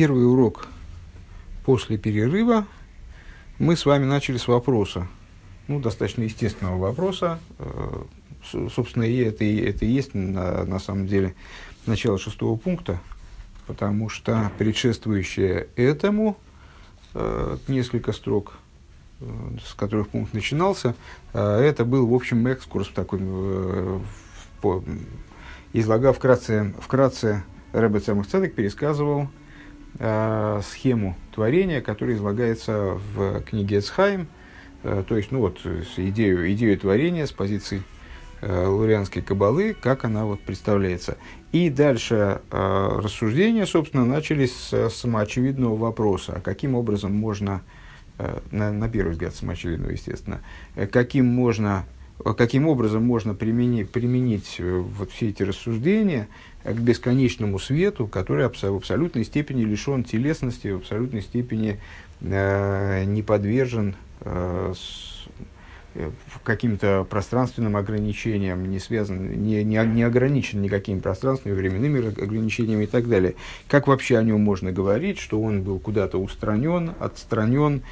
первый урок после перерыва мы с вами начали с вопроса, ну, достаточно естественного вопроса. Э, собственно, и это, и это и есть на, на самом деле начало шестого пункта, потому что предшествующее этому э, несколько строк, э, с которых пункт начинался, это был, в общем, экскурс такой, по, излагав вкратце, вкратце Рэбе Цемах Цедек пересказывал э, схему творения, которая излагается в книге Эцхайм, э, то есть, ну вот, идею, идею творения с позиции э, лурианской кабалы, как она вот представляется. И дальше э, рассуждения, собственно, начались с самоочевидного вопроса, каким образом можно, э, на, на первый взгляд самоочевидного, естественно, э, каким можно каким образом можно применить, применить э, вот все эти рассуждения к бесконечному свету, который в абсолютной степени лишен телесности, в абсолютной степени э, не подвержен э, каким-то пространственным ограничениям, не связан, не, не, не ограничен никакими пространственными, временными ограничениями и так далее. Как вообще о нем можно говорить, что он был куда-то устранен, отстранен,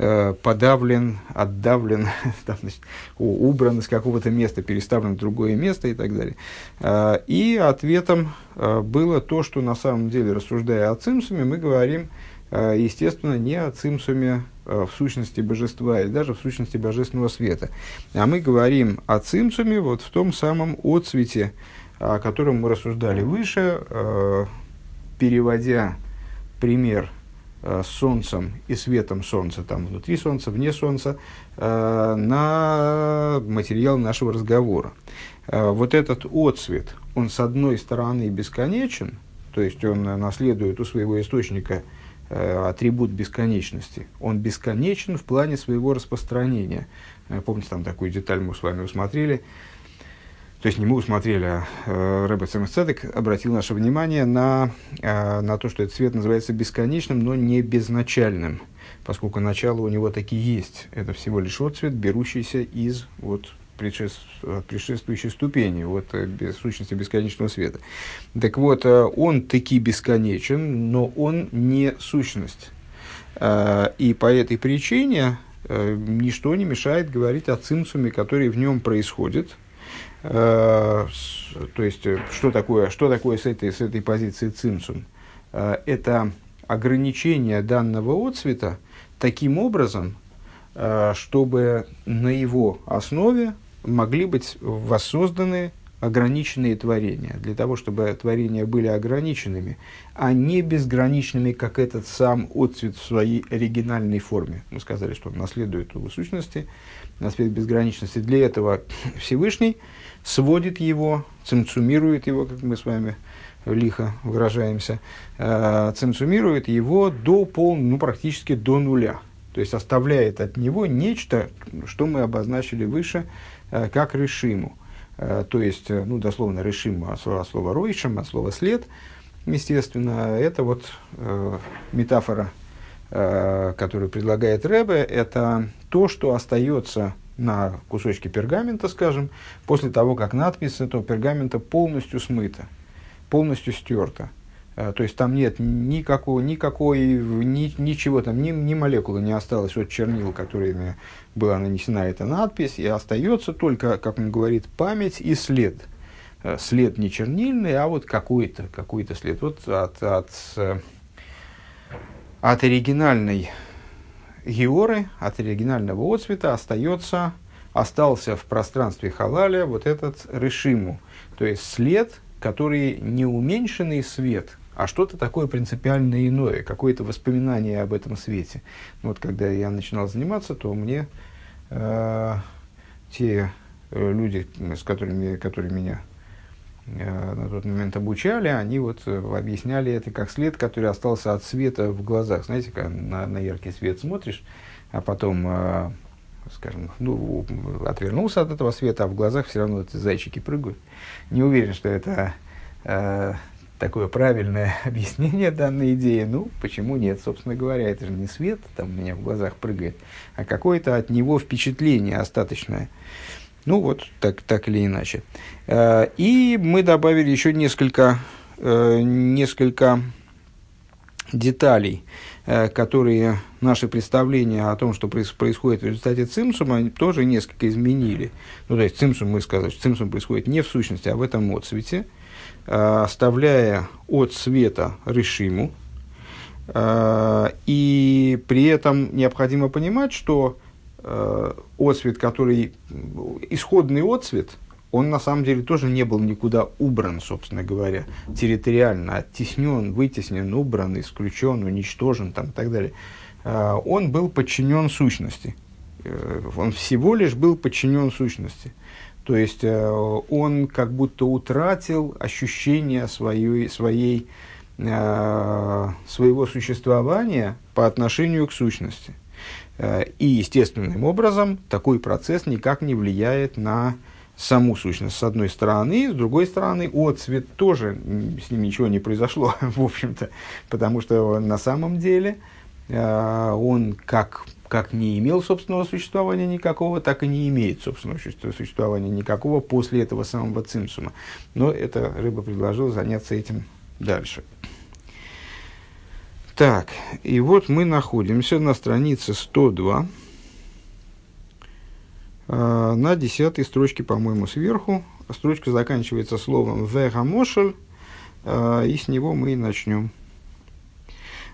Э, подавлен, отдавлен, там, значит, убран из какого-то места, переставлен в другое место и так далее. Э, и ответом э, было то, что на самом деле, рассуждая о цимсуме, мы говорим, естественно, не о цимсуме в сущности божества и даже в сущности божественного света. А мы говорим о цимсуме вот в том самом отцвете, о котором мы рассуждали выше, переводя пример Э, солнцем и светом солнца, там внутри солнца, вне солнца, э, на материал нашего разговора. Э, вот этот отцвет, он с одной стороны бесконечен, то есть он наследует у своего источника атрибут бесконечности. Он бесконечен в плане своего распространения. Помните, там такую деталь мы с вами усмотрели, то есть не мы усмотрели, а э, Рэбе Цемесцедек обратил наше внимание на, э, на то, что этот цвет называется бесконечным, но не безначальным, поскольку начало у него таки есть. Это всего лишь отцвет, берущийся из вот, предшествующей ступени, без, сущности бесконечного света. Так вот, э, он таки бесконечен, но он не сущность. Э, и по этой причине э, ничто не мешает говорить о цимсуме, который в нем происходит – то есть, что такое, что такое с этой, с этой позиции цимсум? Это ограничение данного отцвета таким образом, чтобы на его основе могли быть воссозданы ограниченные творения, для того, чтобы творения были ограниченными, а не безграничными, как этот сам отцвет в своей оригинальной форме. Мы сказали, что он наследует у сущности, наследует безграничности. Для этого Всевышний сводит его, цимцумирует его, как мы с вами лихо выражаемся, э, его до пол, ну, практически до нуля. То есть оставляет от него нечто, что мы обозначили выше, как решиму. Э, то есть, э, ну, дословно решиму от слова, ройшем, от слова след, естественно, это вот э, метафора, э, которую предлагает Рэбе, это то, что остается на кусочке пергамента, скажем, после того, как надпись этого пергамента полностью смыта, полностью стерта. Э, то есть там нет никакого, никакой, ни, ничего там, ни, ни молекулы не осталось от чернил, которыми была нанесена эта надпись, и остается только, как он говорит, память и след. Э, след не чернильный, а вот какой-то, какой-то след. Вот от, от, э, от оригинальной георы, от оригинального отцвета остается, остался в пространстве халаля вот этот решиму, то есть след, который не уменьшенный свет, а что-то такое принципиально иное, какое-то воспоминание об этом свете. Вот когда я начинал заниматься, то мне э, те э, люди, с которыми, которые меня Э, на тот момент обучали, они вот э, объясняли это как след, который остался от света в глазах. Знаете, когда на, на яркий свет смотришь, а потом, э, скажем, ну, отвернулся от этого света, а в глазах все равно эти зайчики прыгают. Не уверен, что это э, такое правильное объяснение данной идеи. Ну, почему нет? Собственно говоря, это же не свет там у меня в глазах прыгает, а какое-то от него впечатление остаточное. Ну вот, так, так или иначе. Э, и мы добавили еще несколько, э, несколько деталей, э, которые наши представления о том, что происходит в результате цимсума, тоже несколько изменили. Ну, то есть цимсум, мы сказали, что цимсум происходит не в сущности, а в этом отцвете, оставляя от света решиму. Э, и при этом необходимо понимать, что отцвет, который исходный отцвет – он на самом деле тоже не был никуда убран, собственно говоря, территориально, оттеснен, вытеснен, убран, исключен, уничтожен там, и так далее. Он был подчинен сущности. Э, он всего лишь был подчинен сущности. То есть э, он как будто утратил ощущение своей, своей, э, своего существования по отношению к сущности. И естественным образом такой процесс никак не влияет на саму сущность с одной стороны, с другой стороны, отцвет тоже с ним ничего не произошло, в общем-то, потому что на самом деле э, он как, как не имел собственного существования никакого, так и не имеет собственного существования никакого после этого самого цимсума. Но эта рыба предложила заняться этим дальше. Так, и вот мы находимся на странице 102. А, на десятой строчке, по-моему, сверху. Строчка заканчивается словом «вегамошель», а, и с него мы и начнем.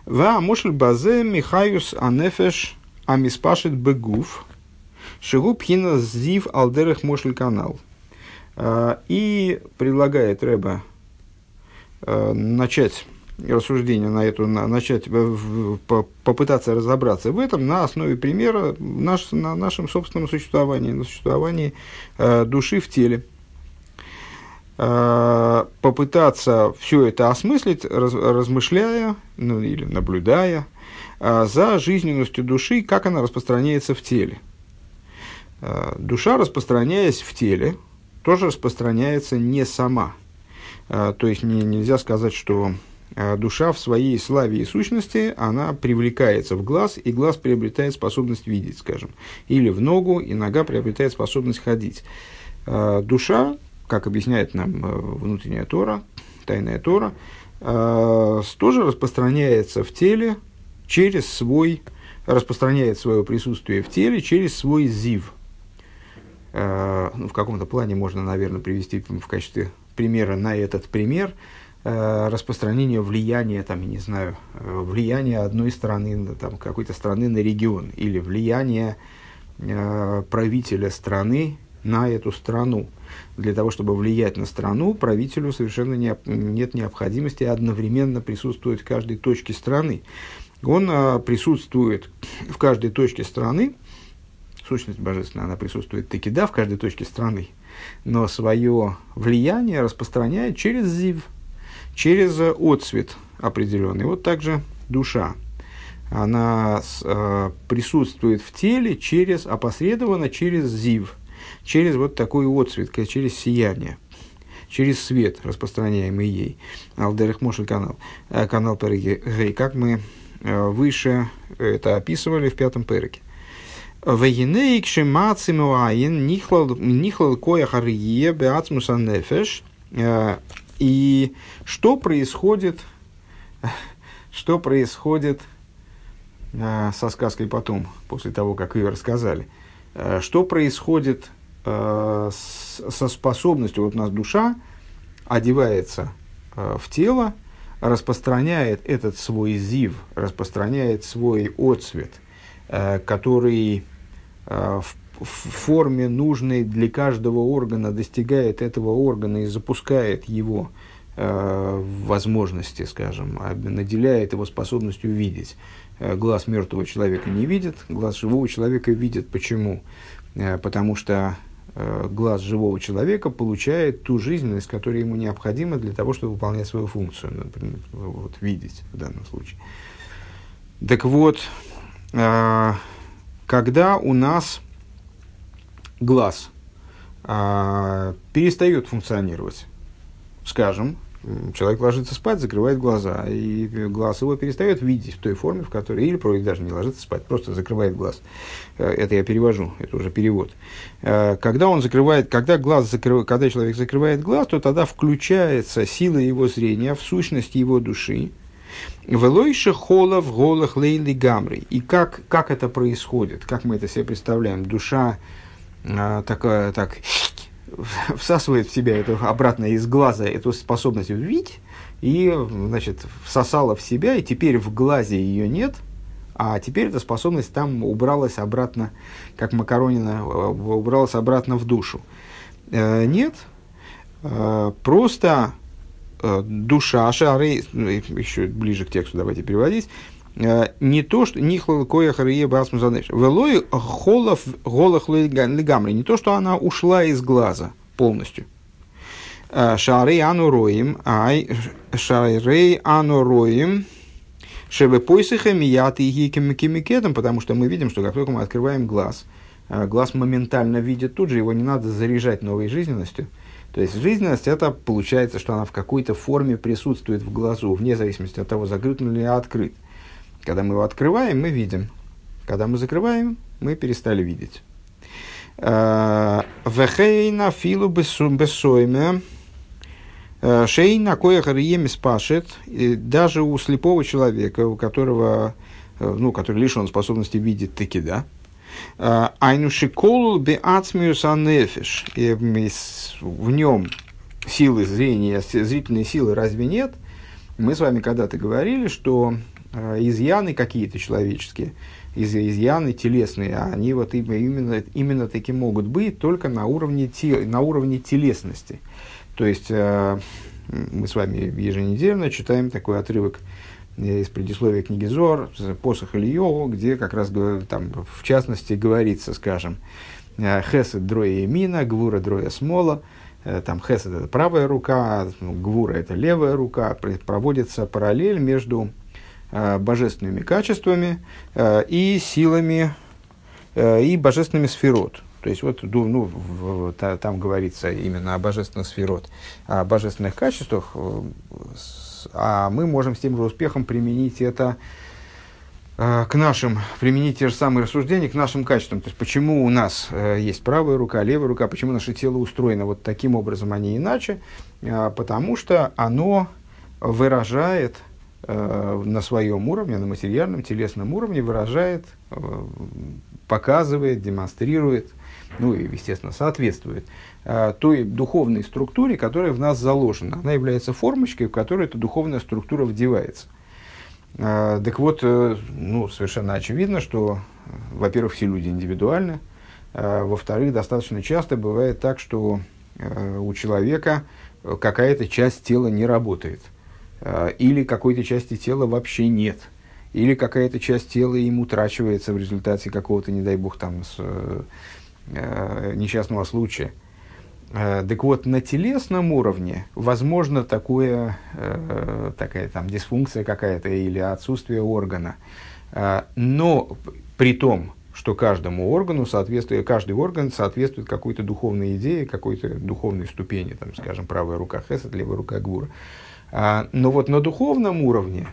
«Вегамошель базе михаюс анефеш амиспашит бегуф, шигу пхина зив алдерех мошель канал». А, и предлагает Рэба начать рассуждения на эту, на, начать по, попытаться разобраться в этом на основе примера наш, на нашем собственном существовании, на существовании э, души в теле. Э, попытаться все это осмыслить, раз, размышляя ну, или наблюдая за жизненностью души, как она распространяется в теле. Э, душа, распространяясь в теле, тоже распространяется не сама. Э, то есть не, нельзя сказать, что а душа в своей славе и сущности, она привлекается в глаз, и глаз приобретает способность видеть, скажем. Или в ногу, и нога приобретает способность ходить. А душа, как объясняет нам внутренняя Тора, тайная Тора, тоже распространяется в теле через свой, распространяет свое присутствие в теле через свой зив. Э, ну, в каком-то плане можно, наверное, привести в качестве примера на этот пример – Э, распространение влияния, там, я не знаю, э, влияния одной страны, там, какой-то страны на регион, или влияние правителя страны на эту страну. Для того, чтобы влиять на страну, правителю совершенно не, нет необходимости одновременно присутствовать в каждой точке страны. Он э, присутствует в каждой точке страны, сущность божественная, она присутствует таки да в каждой точке страны, но свое влияние распространяет через зив – через отцвет определенный. Вот также душа. Она э, присутствует в теле через, опосредованно через зив, через вот такой отцвет, через сияние, через свет, распространяемый ей. Алдерих Мошель канал, э, канал Переги, как мы выше это описывали в пятом переке. Вегинейк шемацимуаин нихлал коях арие беацмуса нефеш э, и что происходит, что происходит э, со сказкой потом, после того, как ее рассказали? Э, что происходит э, со способностью, вот у нас душа одевается э, в тело, распространяет этот свой зив, распространяет свой отцвет, э, который э, в форме нужной для каждого органа достигает этого органа и запускает его э, возможности, скажем, а наделяет его способностью видеть. Глаз мертвого человека не видит, глаз живого человека видит. Почему? Потому что глаз живого человека получает ту жизненность, которая ему необходима для того, чтобы выполнять свою функцию, например, вот, видеть в данном случае. Так вот, э, когда у нас глаз а, перестает функционировать. Скажем, человек ложится спать, закрывает глаза, и глаз его перестает видеть в той форме, в которой, или даже не ложится спать, просто закрывает глаз. Э, это я перевожу, это уже перевод. Э, когда он закрывает, когда глаз закрыв, когда человек закрывает глаз, то тогда включается сила его зрения в сущность его души, Велойши холов голах лейли гамри. И как, как это происходит, как мы это себе представляем? Душа э, такая, так, всасывает в себя эту, обратно из глаза эту способность видеть, и, значит, всосала в себя, и теперь в глазе ее нет, а теперь эта способность там убралась обратно, как макаронина, э, убралась обратно в душу. Э, нет, э, просто душа, шары, ну, еще ближе к тексту давайте переводить, не то, что нихлал коя харие басму занеш. Велой холов голах лигамри. Не то, что она ушла из глаза полностью. Шарей ануроим, ай, шарей ануроим, шеве пойсиха мият и кимикедом, потому что мы видим, что как только мы открываем глаз, глаз моментально видит тут же, его не надо заряжать новой жизненностью. То есть жизненность это получается, что она в какой-то форме присутствует в глазу, вне зависимости от того, закрыт он или открыт. Когда мы его открываем, мы видим. Когда мы закрываем, мы перестали видеть. Вехейна филу бессойме. Шейна кояхар емис пашет. Даже у слепого человека, у которого, ну, который лишен способности видеть таки, да, Айну шикол бе ацмиус анефиш. В нем силы зрения, зрительной силы разве нет? Мы с вами когда-то говорили, что э, изъяны какие-то человеческие, из, изъяны телесные, они вот именно, именно такие могут быть только на уровне, те, на уровне телесности. То есть э, мы с вами еженедельно читаем такой отрывок из предисловия книги Зор, посох Ильеву, где как раз там, в частности говорится, скажем, э, Хесед дроя мина, Гвура дроя смола, э, там Хесед это правая рука, ну, Гвура это левая рука, проводится параллель между э, божественными качествами и силами и божественными сферот. То есть вот ну, там говорится именно о божественных сферот, о божественных качествах, а мы можем с тем же успехом применить это э, к нашим, применить те же самые рассуждения к нашим качествам. То есть, почему у нас э, есть правая рука, левая рука, почему наше тело устроено вот таким образом, а не иначе, э, потому что оно выражает на своем уровне, на материальном, телесном уровне, выражает, показывает, демонстрирует, ну и, естественно, соответствует Э, той духовной структуре, которая в нас заложена. Она является формочкой, в которую эта духовная структура вдевается. Э, так вот, э, ну, совершенно очевидно, что, во-первых, все люди индивидуальны, во-вторых, достаточно часто бывает так, что у человека какая-то часть тела не работает, или какой-то части тела вообще нет, или какая-то часть тела ему утрачивается в результате какого-то, не дай бог, там, с, несчастного случая – Э, так вот, на телесном уровне возможно такое, э, такая там дисфункция какая-то или отсутствие органа. Э, но при том, что каждому органу соответствует, каждый орган соответствует какой-то духовной идее, какой-то духовной ступени, там, скажем, правая рука Хесед, левая рука Гвура. Но вот на духовном уровне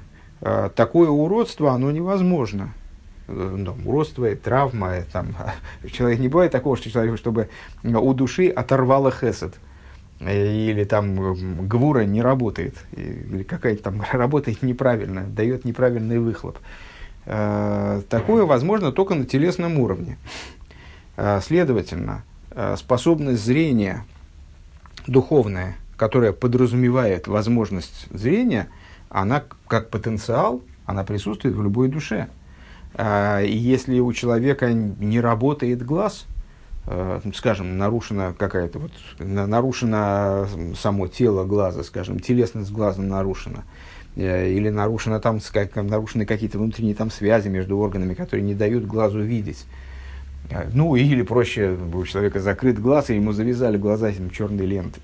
такое уродство, оно невозможно ну, уродство, травма. Там, человек не бывает такого, что человек, чтобы у души оторвало хесед. Или там гвура не работает, или какая-то там работает неправильно, дает неправильный выхлоп. Э, такое возможно только на телесном уровне. Э, следовательно, э, способность зрения духовная, которая подразумевает возможность зрения, она как потенциал, она присутствует в любой душе. А, если у человека не работает глаз, э, скажем, нарушена какая-то вот, нарушено само тело глаза, скажем, телесность глаза нарушена, э, или нарушено там, как, нарушены какие-то внутренние там связи между органами, которые не дают глазу видеть. Э, ну, или проще, у человека закрыт глаз, и ему завязали глаза этим черной лентой.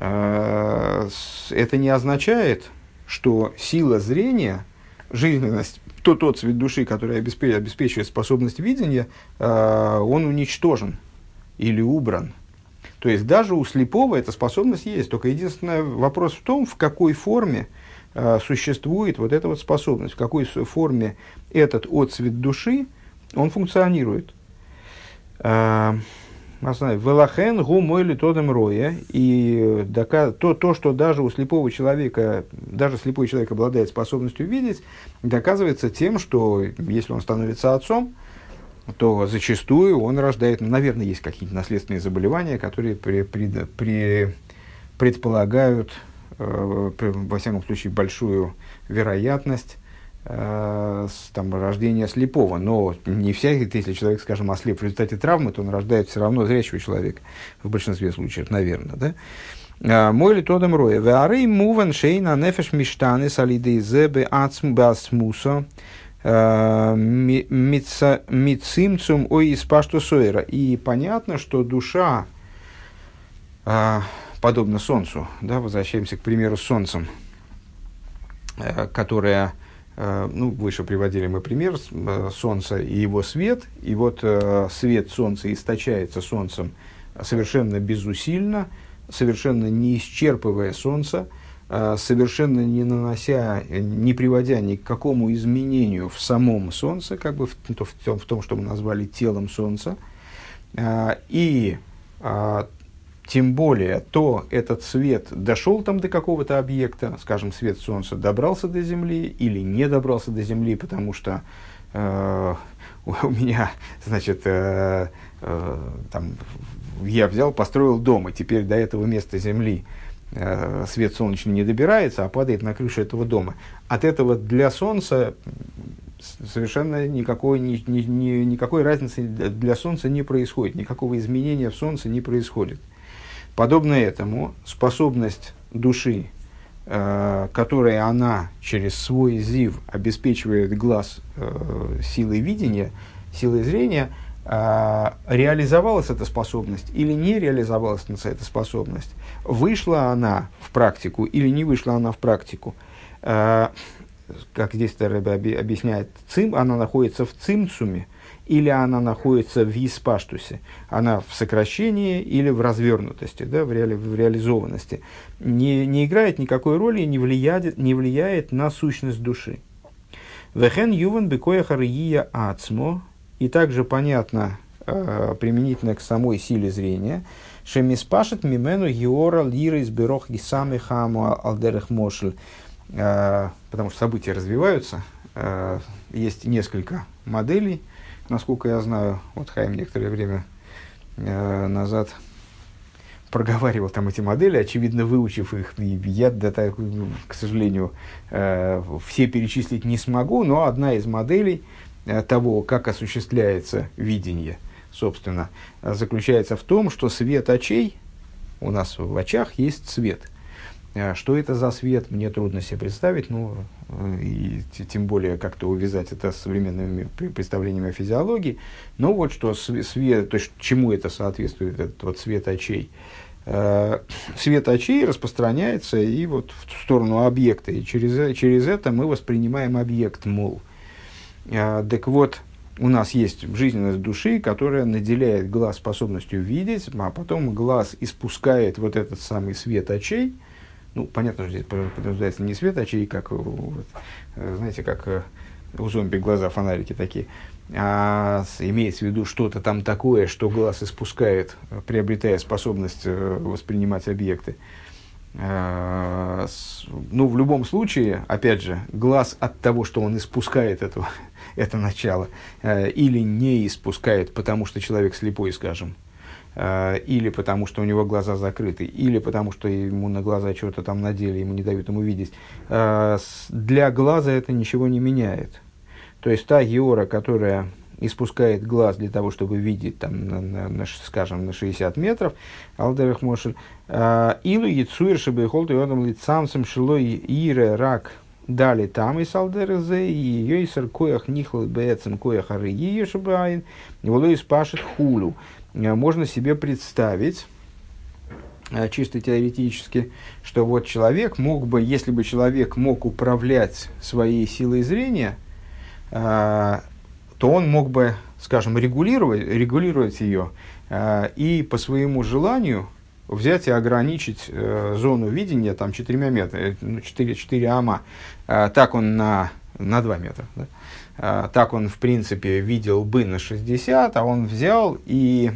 Это не означает, что сила зрения, жизненность то тот цвет души, который обеспечивает способность видения, э, он уничтожен или убран. То есть даже у слепого эта способность есть. Только единственный вопрос в том, в какой форме э, существует вот эта вот способность, в какой форме этот отцвет души, он функционирует. Э, Велахен гу мой литодем роя. И то, то, что даже у слепого человека, даже слепой человек обладает способностью видеть, доказывается тем, что если он становится отцом, то зачастую он рождает, ну, наверное, есть какие-то наследственные заболевания, которые при, при, при, предполагают, э, при, во всяком случае, большую вероятность э, там, рождения слепого. Но не всякий, если человек, скажем, ослеп в результате травмы, то он рождает все равно зрячего человека, в большинстве случаев, наверное. Да? А, мой ли тодом роя. Веарей муван шейна нефеш миштаны салиды зебе ацм басмусо. Э, Мицимцум ой из пашту сойра. И понятно, что душа, э, подобно Солнцу, да, возвращаемся к примеру с Солнцем, э, которая, ну, выше приводили мы пример Солнца и его свет, и вот свет Солнца источается Солнцем совершенно безусильно, совершенно не исчерпывая Солнце, совершенно не нанося, не приводя ни к какому изменению в самом Солнце, как бы в, в, том, в том, что мы назвали телом Солнца, и а, тем более, то этот свет дошел там до какого-то объекта, скажем, свет Солнца добрался до Земли или не добрался до Земли, потому что э, у меня, значит, э, э, там, я взял, построил дом, и теперь до этого места Земли Э, свет солнечный не добирается, а падает на крышу этого дома. От этого для Солнца совершенно никакой, ни, ни, ни, никакой разницы для Солнца не происходит, никакого изменения в Солнце не происходит. Подобно этому способность души, э, которой она через свой зив обеспечивает глаз э, силой видения, силой зрения – а, реализовалась эта способность или не реализовалась эта способность, вышла она в практику или не вышла она в практику. А, как здесь Рэбе объясняет, цим, она находится в цимцуме, или она находится в испаштусе, она в сокращении или в развернутости, да, в, реали, в реализованности, не, не играет никакой роли и не влияет, не влияет на сущность души. Вехен ювен бекоя хария ацмо, и также понятно э, применительно к самой силе зрения, Шемиспашет мимену геора лира из и сами хаму алдерех мошль. Э, потому что события развиваются. Э, есть несколько моделей, насколько я знаю. Вот Хайм некоторое время э, назад проговаривал там эти модели, очевидно, выучив их. Я, да, так, к сожалению, э, все перечислить не смогу, но одна из моделей – Э, того, как осуществляется видение, собственно, заключается в том, что свет очей, у нас в очах есть свет. Э, что это за свет, мне трудно себе представить, ну, э, и тем более как-то увязать это с современными представлениями о физиологии. Но вот что свет, то есть чему это соответствует, этот вот свет очей. Свет очей распространяется и вот в сторону объекта, и через, через это мы воспринимаем объект, мол, а, так вот, у нас есть жизненность души, которая наделяет глаз способностью видеть, а потом глаз испускает вот этот самый свет очей. Ну, понятно, что здесь подразумевается не свет очей, как, вот, э, знаете, как э, у зомби глаза фонарики такие, а имеется в виду что-то там такое, что глаз испускает, приобретая способность э, воспринимать объекты. Ну, в любом случае, опять же, глаз от того, что он испускает этого это начало, э, или не испускает, потому что человек слепой, скажем, э, или потому что у него глаза закрыты, или потому что ему на глаза что-то там надели, ему не дают ему видеть, э, для глаза это ничего не меняет. То есть та геора, которая испускает глаз для того, чтобы видеть, там, на, на, на, скажем, на 60 метров, алдерах мошель, илу яцуир шабайхолт и одам лицамсом шилой ире рак Дали там и салдерзе, и ее и коях нихлал бецем коях ары ее шабаин, волой спашет хулу. Э, можно себе представить, э, чисто теоретически, что вот человек мог бы, если бы человек мог управлять своей силой зрения, э, то он мог бы, скажем, регулировать, регулировать ее и по своему желанию взять и ограничить зону видения там, четырьмя метрами, ну, 4, 4 ама. Так он на, на 2 метра. Да? Э, так он, в принципе, видел бы на 60, а он взял и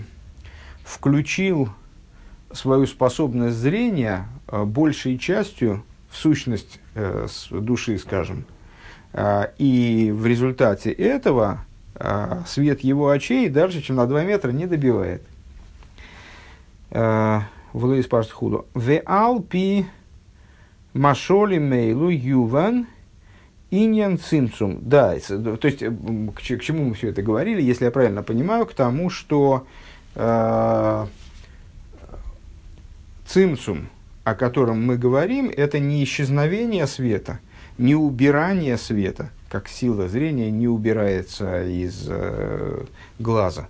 включил свою способность зрения э, большей частью в сущность э, души, скажем. Э, и в результате этого свет его очей дальше, чем на 2 метра, не добивает. Влоис худу. Ве алпи машоли мейлу юван иньян цимцум. Да, то есть, к, к чему мы все это говорили, если я правильно понимаю, к тому, что э, цимцум, о котором мы говорим, это не исчезновение света, не убирание света, как сила зрения не убирается из э, глаза,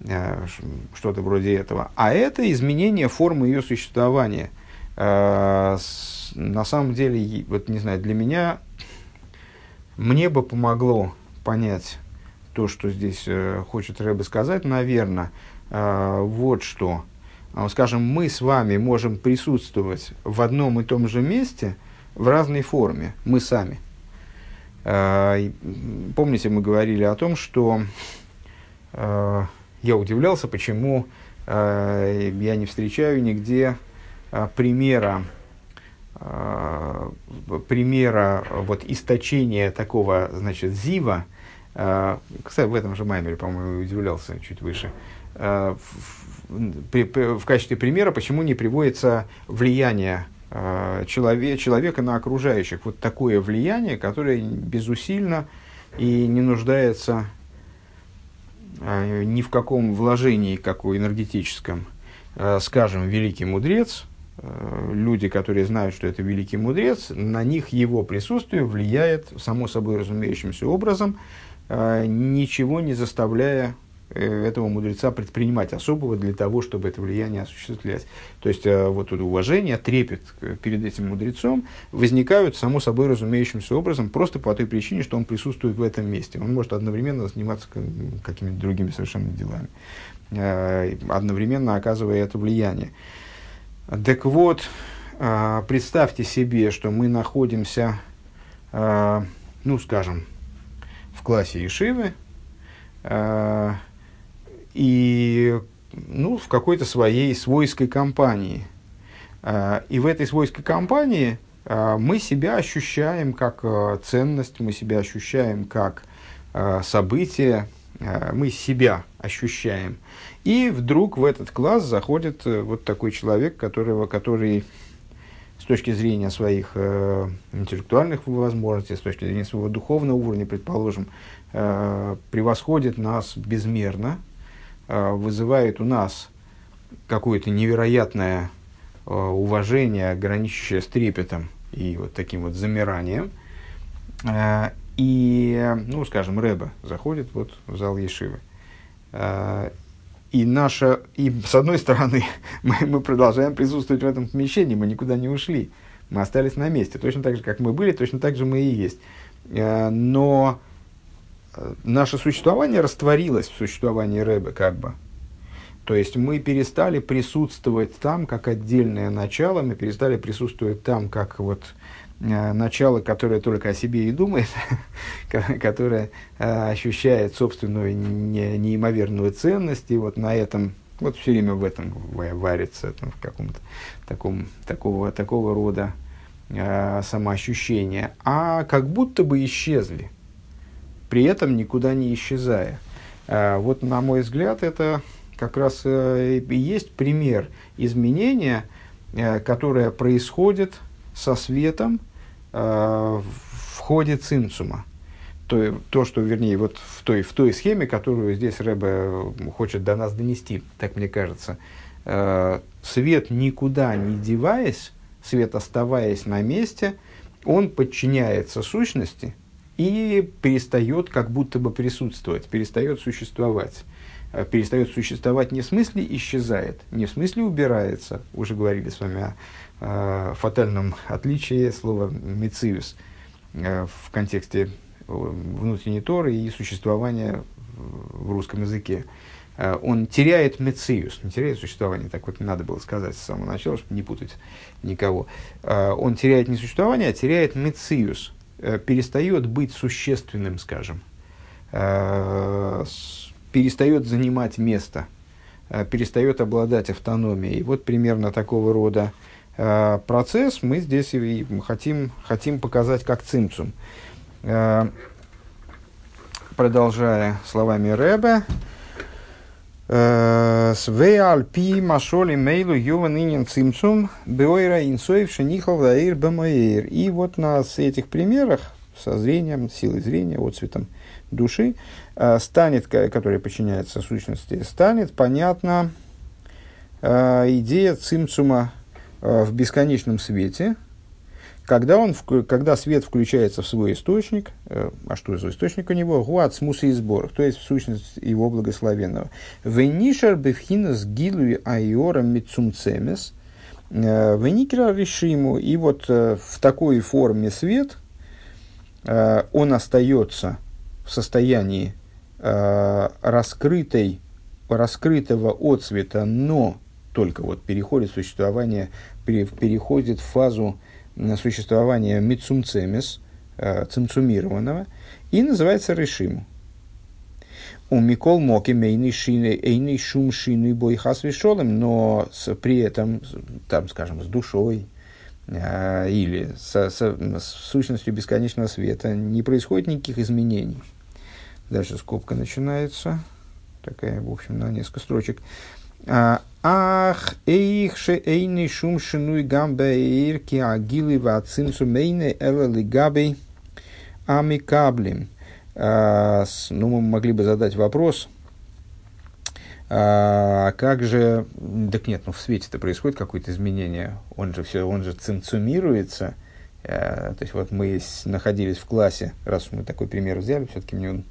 э, что-то вроде этого, а это изменение формы ее существования. Э, с, на самом деле, вот не знаю, для меня, мне бы помогло понять то, что здесь э, хочет Рэбе сказать, наверное, э, вот что – а скажем, мы с вами можем присутствовать в одном и том же месте в разной форме, мы сами. Помните, мы говорили о том, что я удивлялся, почему я не встречаю нигде примера примера вот источения такого, значит, зива, кстати, в этом же маймере, по-моему, удивлялся чуть выше, при, при, в качестве примера, почему не приводится влияние э, человек, человека на окружающих. Вот такое влияние, которое безусильно и не нуждается э, ни в каком вложении, каком энергетическом. Э, скажем, великий мудрец, э, люди, которые знают, что это великий мудрец, на них его присутствие влияет, само собой разумеющимся образом, э, ничего не заставляя Э, этого мудреца предпринимать особого для того, чтобы это влияние осуществлять. То есть э, вот это уважение, трепет перед этим мудрецом возникают само собой разумеющимся образом просто по той причине, что он присутствует в этом месте. Он может одновременно заниматься какими-то другими совершенно делами, э, одновременно оказывая это влияние. Так вот, представьте себе, что мы находимся, ну скажем, в классе Ишивы, и ну, в какой-то своей свойской компании. А, и в этой свойской компании а, мы себя ощущаем как а, ценность, мы себя ощущаем как событие, мы себя ощущаем. И вдруг в этот класс заходит э, вот такой человек, которого, который с точки зрения своих э, интеллектуальных возможностей, с точки зрения своего духовного уровня, предположим, э, превосходит нас безмерно, Э, вызывает у нас какое-то невероятное э, уважение, граничащее с трепетом и вот таким вот замиранием. Э, и, ну, скажем, Рэба заходит вот в зал Ешивы. И наша, и с одной стороны, мы, мы продолжаем присутствовать в этом помещении, мы никуда не ушли, мы остались на месте, точно так же, как мы были, точно так же мы и есть. Но наше существование растворилось в существовании Рэбе как бы. То есть мы перестали присутствовать там как отдельное начало, мы перестали присутствовать там как вот э, начало, которое только о себе и думает, которое э, ощущает собственную не, неимоверную ценность, и вот на этом, вот все время в этом варится, там, в каком-то таком, такого, такого рода э, самоощущения, а как будто бы исчезли при этом никуда не исчезая. Вот, на мой взгляд, это как раз э, и есть пример изменения, э, которое происходит со светом э, в ходе цинцума. То, то, что, вернее, вот в той, в той схеме, которую здесь Рэбе хочет до нас донести, так мне кажется, свет никуда не деваясь, свет оставаясь на месте, он подчиняется сущности – и перестает как будто бы присутствовать, перестает существовать. Э, перестает существовать не в смысле исчезает, не в смысле убирается. Уже говорили с вами о, о фатальном отличии слова «мециус» э, в контексте э, внутренней торы и существования в русском языке. Он теряет мециус, не теряет существование, так вот надо было сказать с самого начала, чтобы не путать никого. Он теряет не существование, а теряет мециус, Э, перестает быть существенным, скажем, э, перестает занимать место перестает обладать автономией. Вот примерно такого рода процесс мы здесь и хотим, хотим показать как цимцум. Продолжая словами Рэбе, Свеаль пи машоли мейлу юван инин цимцум беойра инсоев шенихал даир бамаир. И вот на этих примерах со зрением, силой зрения, отцветом души, э, станет, который подчиняется сущности, станет понятна э, идея цимцума э, в бесконечном свете, когда, он, когда свет включается в свой источник, а что за источник у него? Гуат смуса и сбор, то есть в сущность его благословенного. Венишар бифхинас гилуи айора мицумцемес, веникера решиму. И вот в такой форме свет – он остается в состоянии э, раскрытой, раскрытого отцвета, но только вот переходит существование, переходит в фазу существования мицумцемес, э, цимцумированного, и называется решиму. У Микол Моки мейный шум шины бой хасвишолем, но с, при этом, там, скажем, с душой, или со, со, с сущностью бесконечного света не происходит никаких изменений. Дальше скобка начинается, такая, в общем, на несколько строчек. А, Ах, эйх ше эйный шум шинуй гамбе ирки агилы ва цимсу мейне эла лигабей амикаблим. А, ну, мы могли бы задать вопрос, а как же, так нет, ну в свете-то происходит какое-то изменение, он же все, он же цинцумируется. А, то есть вот мы находились в классе, раз мы такой пример взяли, все-таки мне он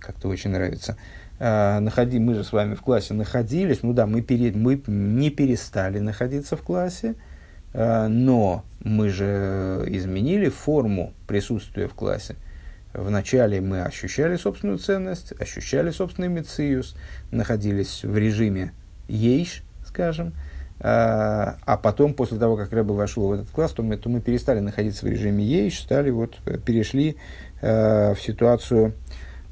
как-то очень нравится. А, находи, мы же с вами в классе находились, ну да, мы, перед, мы не перестали находиться в классе, а, но мы же изменили форму присутствия в классе. Вначале мы ощущали собственную ценность, ощущали собственный мециус, находились в режиме ейш, скажем, а, а потом, после того, как Рэба вошел в этот класс, то мы, то мы перестали находиться в режиме ейш, стали вот, э, перешли э, в ситуацию,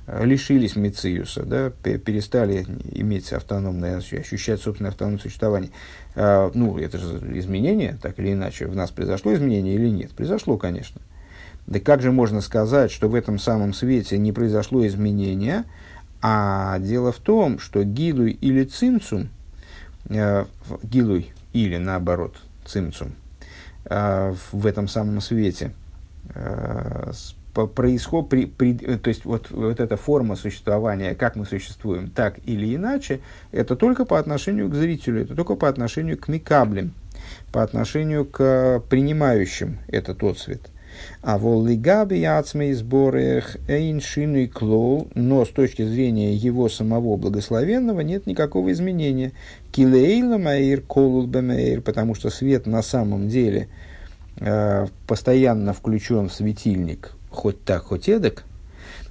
э, лишились мециуса, да, перестали иметь автономное, ощущать собственное автономное существование. А, ну, это же изменение, так или иначе, в нас произошло изменение или нет? Произошло, конечно. Да как же можно сказать, что в этом самом свете не произошло изменения? А дело в том, что гилуй или цимцум, э, гилуй или наоборот цимцум, э, в этом самом свете э, происходит, при, при, то есть вот, вот эта форма существования, как мы существуем, так или иначе, это только по отношению к зрителю, это только по отношению к микаблям, по отношению к принимающим этот отцвет. А воллигаби яцмей сборех эйн шину клоу, но с точки зрения его самого благословенного нет никакого изменения. Килейла маир колул бемейр, потому что свет на самом деле э, постоянно включен в светильник, хоть так, хоть эдак,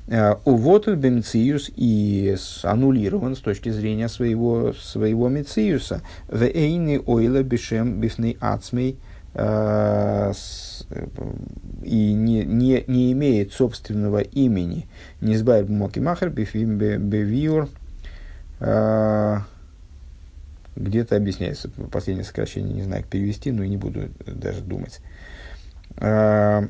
э, увотель бенциус и аннулирован с точки зрения своего, своего мециуса. В эйни ойла бишем бифней ацмей – и не, не, не имеет собственного имени. Не сбавит моки махер бевиур. Э, где-то объясняется последнее сокращение, не знаю, как перевести, но и не буду даже думать. Э,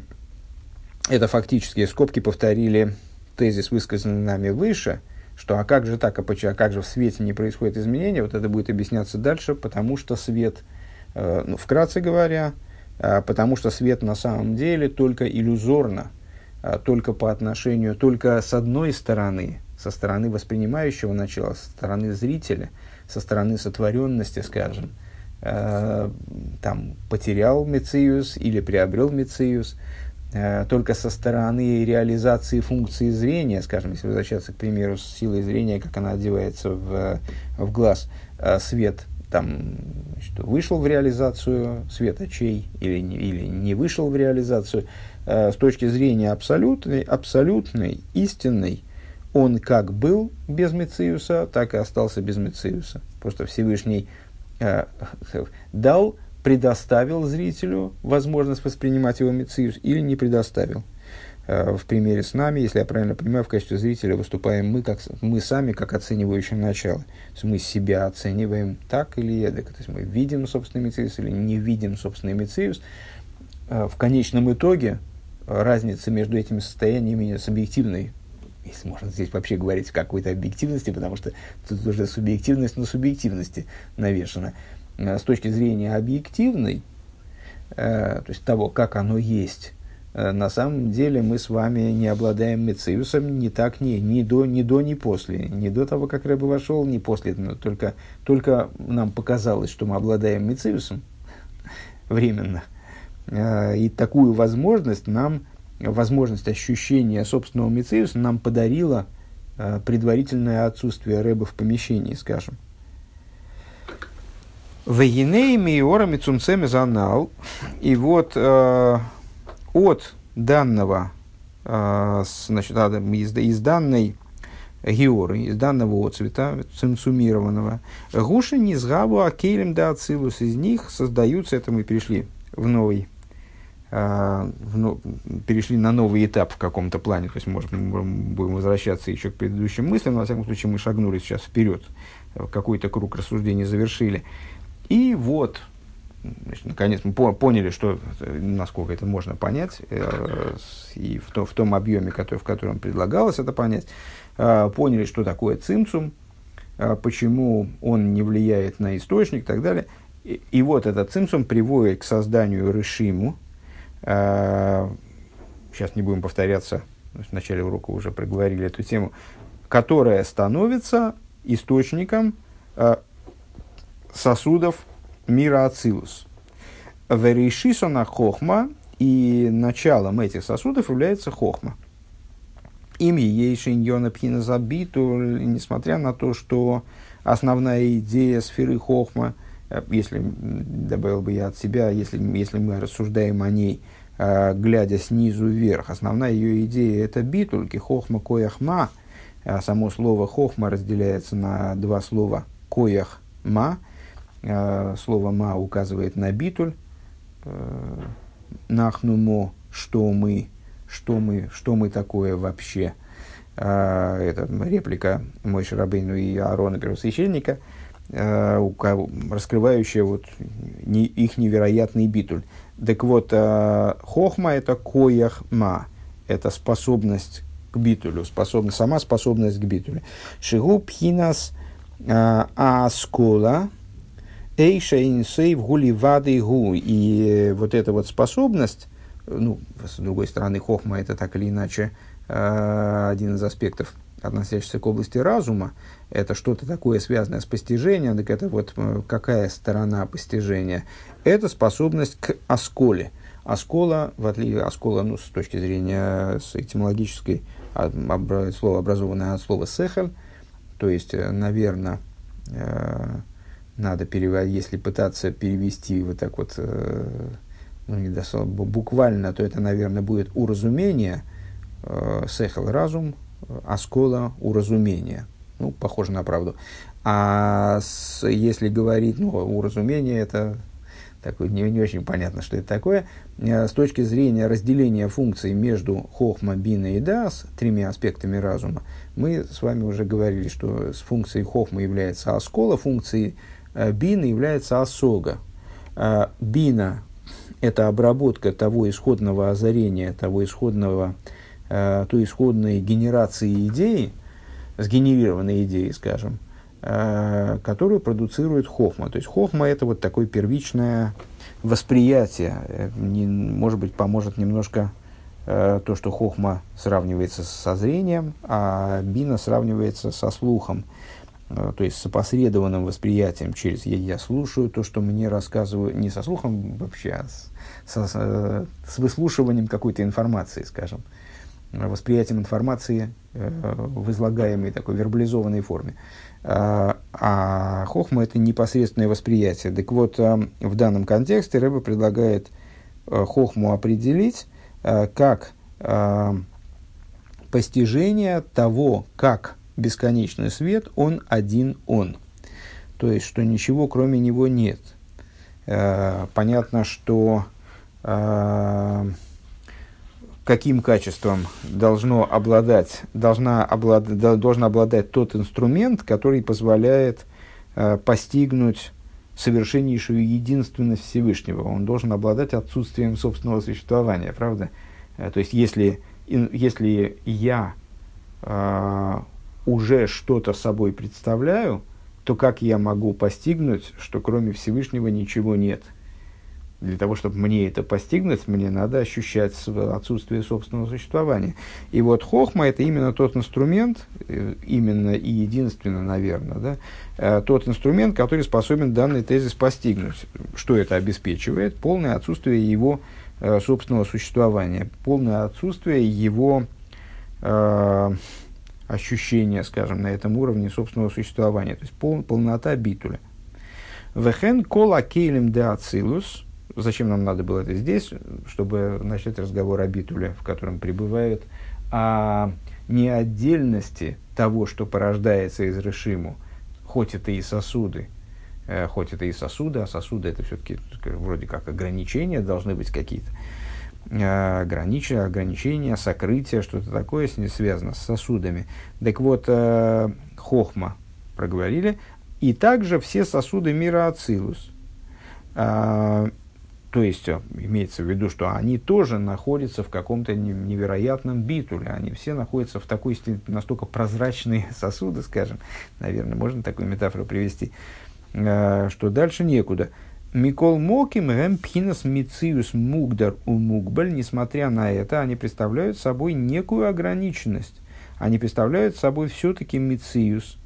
это фактически скобки повторили тезис, высказанный нами выше, что а как же так, а, почему, а как же в свете не происходит изменения, вот это будет объясняться дальше, потому что свет – Э, ну, вкратце говоря, э, потому что свет на самом деле только иллюзорно, э, только по отношению, только с одной стороны, со стороны воспринимающего начала, со стороны зрителя, со стороны сотворенности, скажем, там потерял Мециус или приобрел Мециус, только со стороны реализации функции зрения, скажем, если возвращаться, к примеру, с силой зрения, как она одевается в, в глаз, свет там значит, вышел в реализацию свет очей или, или не вышел в реализацию, э, с точки зрения абсолютной, абсолютной, истинной, он как был без Мециуса, так и остался без Мециуса. Просто Всевышний э, дал, предоставил зрителю возможность воспринимать его Мециус или не предоставил. В примере с нами, если я правильно понимаю, в качестве зрителя выступаем мы, как, мы сами, как оценивающее начало. То есть мы себя оцениваем так или эдак. То есть мы видим собственный мециус или не видим собственный мециус. В конечном итоге разница между этими состояниями субъективной если можно здесь вообще говорить о какой-то объективности, потому что тут уже субъективность на субъективности навешена. С точки зрения объективной, Э, то есть того, как оно есть, э, на самом деле мы с вами не обладаем мециусом ни так, ни, ни, до, ни до, ни после. Ни до того, как Рэба вошел, ни после. Но только, только нам показалось, что мы обладаем мециусом временно. Э, и такую возможность нам, возможность ощущения собственного мециуса нам подарило предварительное отсутствие Рэба в помещении, скажем. Вегинеями и орами цумцеми занал. И вот э, от данного, э, значит, из, из данной георы, из данного отцвета, цинцумированного, гуши сгаву акелем да ацилус, из них создаются, это мы перешли в новый, э, в, ну, перешли на новый этап в каком-то плане, то есть, может, мы будем возвращаться еще к предыдущим мыслям, но, во всяком случае, мы шагнули сейчас вперед, какой-то круг рассуждений завершили. И вот, значит, наконец мы поняли, что, насколько это можно понять, э, и в, то, в том объеме, который, в котором предлагалось это понять, э, поняли, что такое цимцум, э, почему он не влияет на источник и так далее. И, и вот этот цимцум приводит к созданию решиму. Э, сейчас не будем повторяться, в начале урока уже проговорили эту тему, которая становится источником э, сосудов мира Ацилус. Веришисона хохма, и началом этих сосудов является хохма. Ими ейшиньона пхина забиту, несмотря на то, что основная идея сферы хохма, э, если добавил бы я от себя, если, если мы рассуждаем о ней, э, глядя снизу вверх, основная ее идея это битульки, хохма кояхма, а само слово хохма разделяется на два слова кояхма, Э, слово «ма» указывает на битуль. Э, Нахнумо, что мы, что мы, что мы такое вообще. Э, это реплика Мой Шарабейну и Аарона, первосвященника, раскрывающая вот их невероятный битуль. Так вот, хохма – это кояхма, это способность к битулю, способность, сама способность к битулю. Шигу пхинас аскола – Эйша инсейв гули вады гу. И вот эта вот способность, ну, с другой стороны, хохма это так или иначе э, один из аспектов, относящийся к области разума, это что-то такое связанное с постижением, так это вот э, какая сторона постижения? Это способность к осколе. Оскола, в отличие оскола, ну, с точки зрения с этимологической, слово образованное от слова сехель, то есть, э, наверное, надо переводить, если пытаться перевести вот так вот, э, ну, не дословно, буквально, то это, наверное, будет уразумение, э, сехал разум, оскола уразумение. Ну, похоже на правду. А с, если говорить, ну, уразумение, это такое, не, не очень понятно, что это такое. Э, с точки зрения разделения функций между хохма, бина и дас, тремя аспектами разума, мы с вами уже говорили, что с функцией хохма является оскола, функцией Э, бина является осога. Э, бина – это обработка того исходного озарения, того исходного, э, той исходной генерации идеи, сгенерированной идеи, скажем, которую продуцирует хохма. То есть хохма – это вот такое первичное восприятие. Не, может быть, поможет немножко то, что хохма сравнивается со зрением, а бина сравнивается со слухом. Э, то есть с опосредованным восприятием через я, я слушаю то, что мне рассказывают, не со слухом вообще, а с, со, с, с выслушиванием какой-то информации, скажем, восприятием информации э, в излагаемой такой вербализованной форме. А, хохма – это непосредственное восприятие. Так вот, э, в данном контексте Рэба предлагает хохму определить как постижение того, как бесконечный свет, он один он. То есть, что ничего кроме него нет. Э, понятно, что э, каким качеством должно обладать, должна облад, должен обладать тот инструмент, который позволяет э, постигнуть совершеннейшую единственность Всевышнего. Он должен обладать отсутствием собственного существования, правда? Э, то есть, если, если я уже что-то собой представляю, то как я могу постигнуть, что кроме Всевышнего ничего нет – для того, чтобы мне это постигнуть, мне надо ощущать отсутствие собственного существования. И вот хохма – это именно тот инструмент, э, именно и единственно, наверное, да, э, тот инструмент, который способен данный тезис постигнуть. Что это обеспечивает? Полное отсутствие его э, собственного существования, полное отсутствие его э, ощущения, скажем, на этом уровне собственного существования, то есть пол, полнота битуля. Вехен кола кейлем де ацилус – Зачем нам надо было это здесь? Чтобы начать разговор о битуле, в котором пребывает, о не отдельности того, что порождается из решиму, хоть это и сосуды, э, хоть это и сосуды, а сосуды это все-таки вроде как ограничения должны быть какие-то, ограничения, ограничения, сокрытия, что-то такое с ней связано с сосудами. Так вот, э, хохма проговорили, и также все сосуды мира Ацилус. То есть, э, имеется в виду, что они тоже находятся в каком-то невероятном битуле. Они все находятся в такой настолько прозрачные сосуды, скажем. Наверное, можно такую метафору привести. Э, что дальше некуда. Микол Моким Рэм Пхинас Мициус Мугдар у Мугбаль, несмотря на это, они представляют собой некую ограниченность. Они представляют собой все-таки Мициус,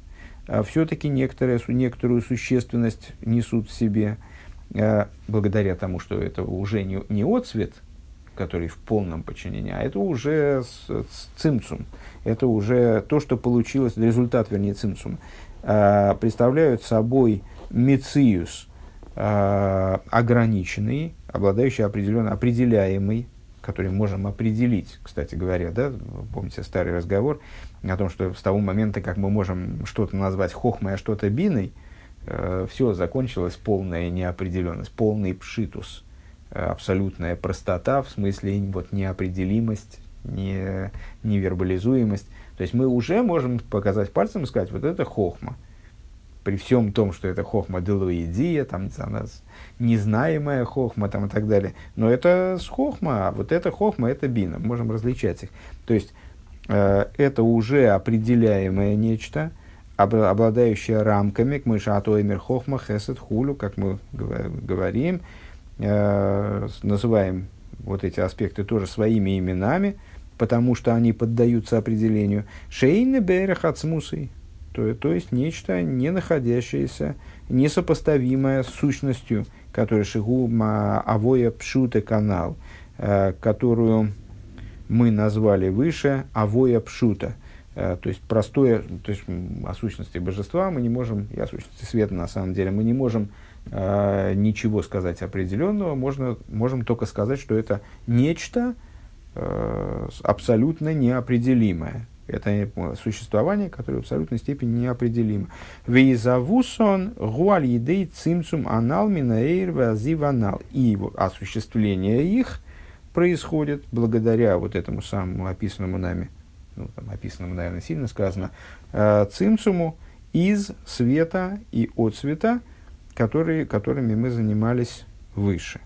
а все-таки некоторую существенность несут в себе – Э, благодаря тому, что это уже не, не отцвет, который в полном подчинении, а это уже с, с цимцум. Это уже то, что получилось, результат, вернее, цимцум. Э, представляют собой мециус э, ограниченный, обладающий определенно определяемый, который можем определить, кстати говоря, да, помните старый разговор о том, что с того момента, как мы можем что-то назвать хохмой, а что-то биной, э, все закончилось полная неопределенность, полный пшитус, э, абсолютная простота, в смысле вот, неопределимость, не, невербализуемость. То есть мы уже можем показать пальцем и сказать, вот это хохма. При всем том, что это хохма делуидия, там, нас незнаемая хохма там, и так далее. Но это с хохма, а вот это хохма, это бина. Можем различать их. То есть э, это уже определяемое нечто, обладающая рамками, к мышатоймер хохма хесед хулю, как мы говорим, э, называем вот эти аспекты тоже своими именами, потому что они поддаются определению. Шейны берех ацмусой, то, то есть нечто не находящееся, несопоставимое с сущностью, которая шигу авоя пшута канал, э, которую мы назвали выше авоя пшута – Э, то есть простое, то есть о сущности божества мы не можем, и о сущности света на самом деле, мы не можем э, ничего сказать определенного, можно, можем только сказать, что это нечто абсолютно неопределимое. Это существование, которое в абсолютной степени неопределимо. Вейзавусон гуаль едей цимцум анал минаэйр вазиванал. И осуществление их происходит благодаря вот этому самому описанному нами ну, там описано, наверное, сильно сказано, э, цимсуму из света и от света, которые, которыми мы занимались выше.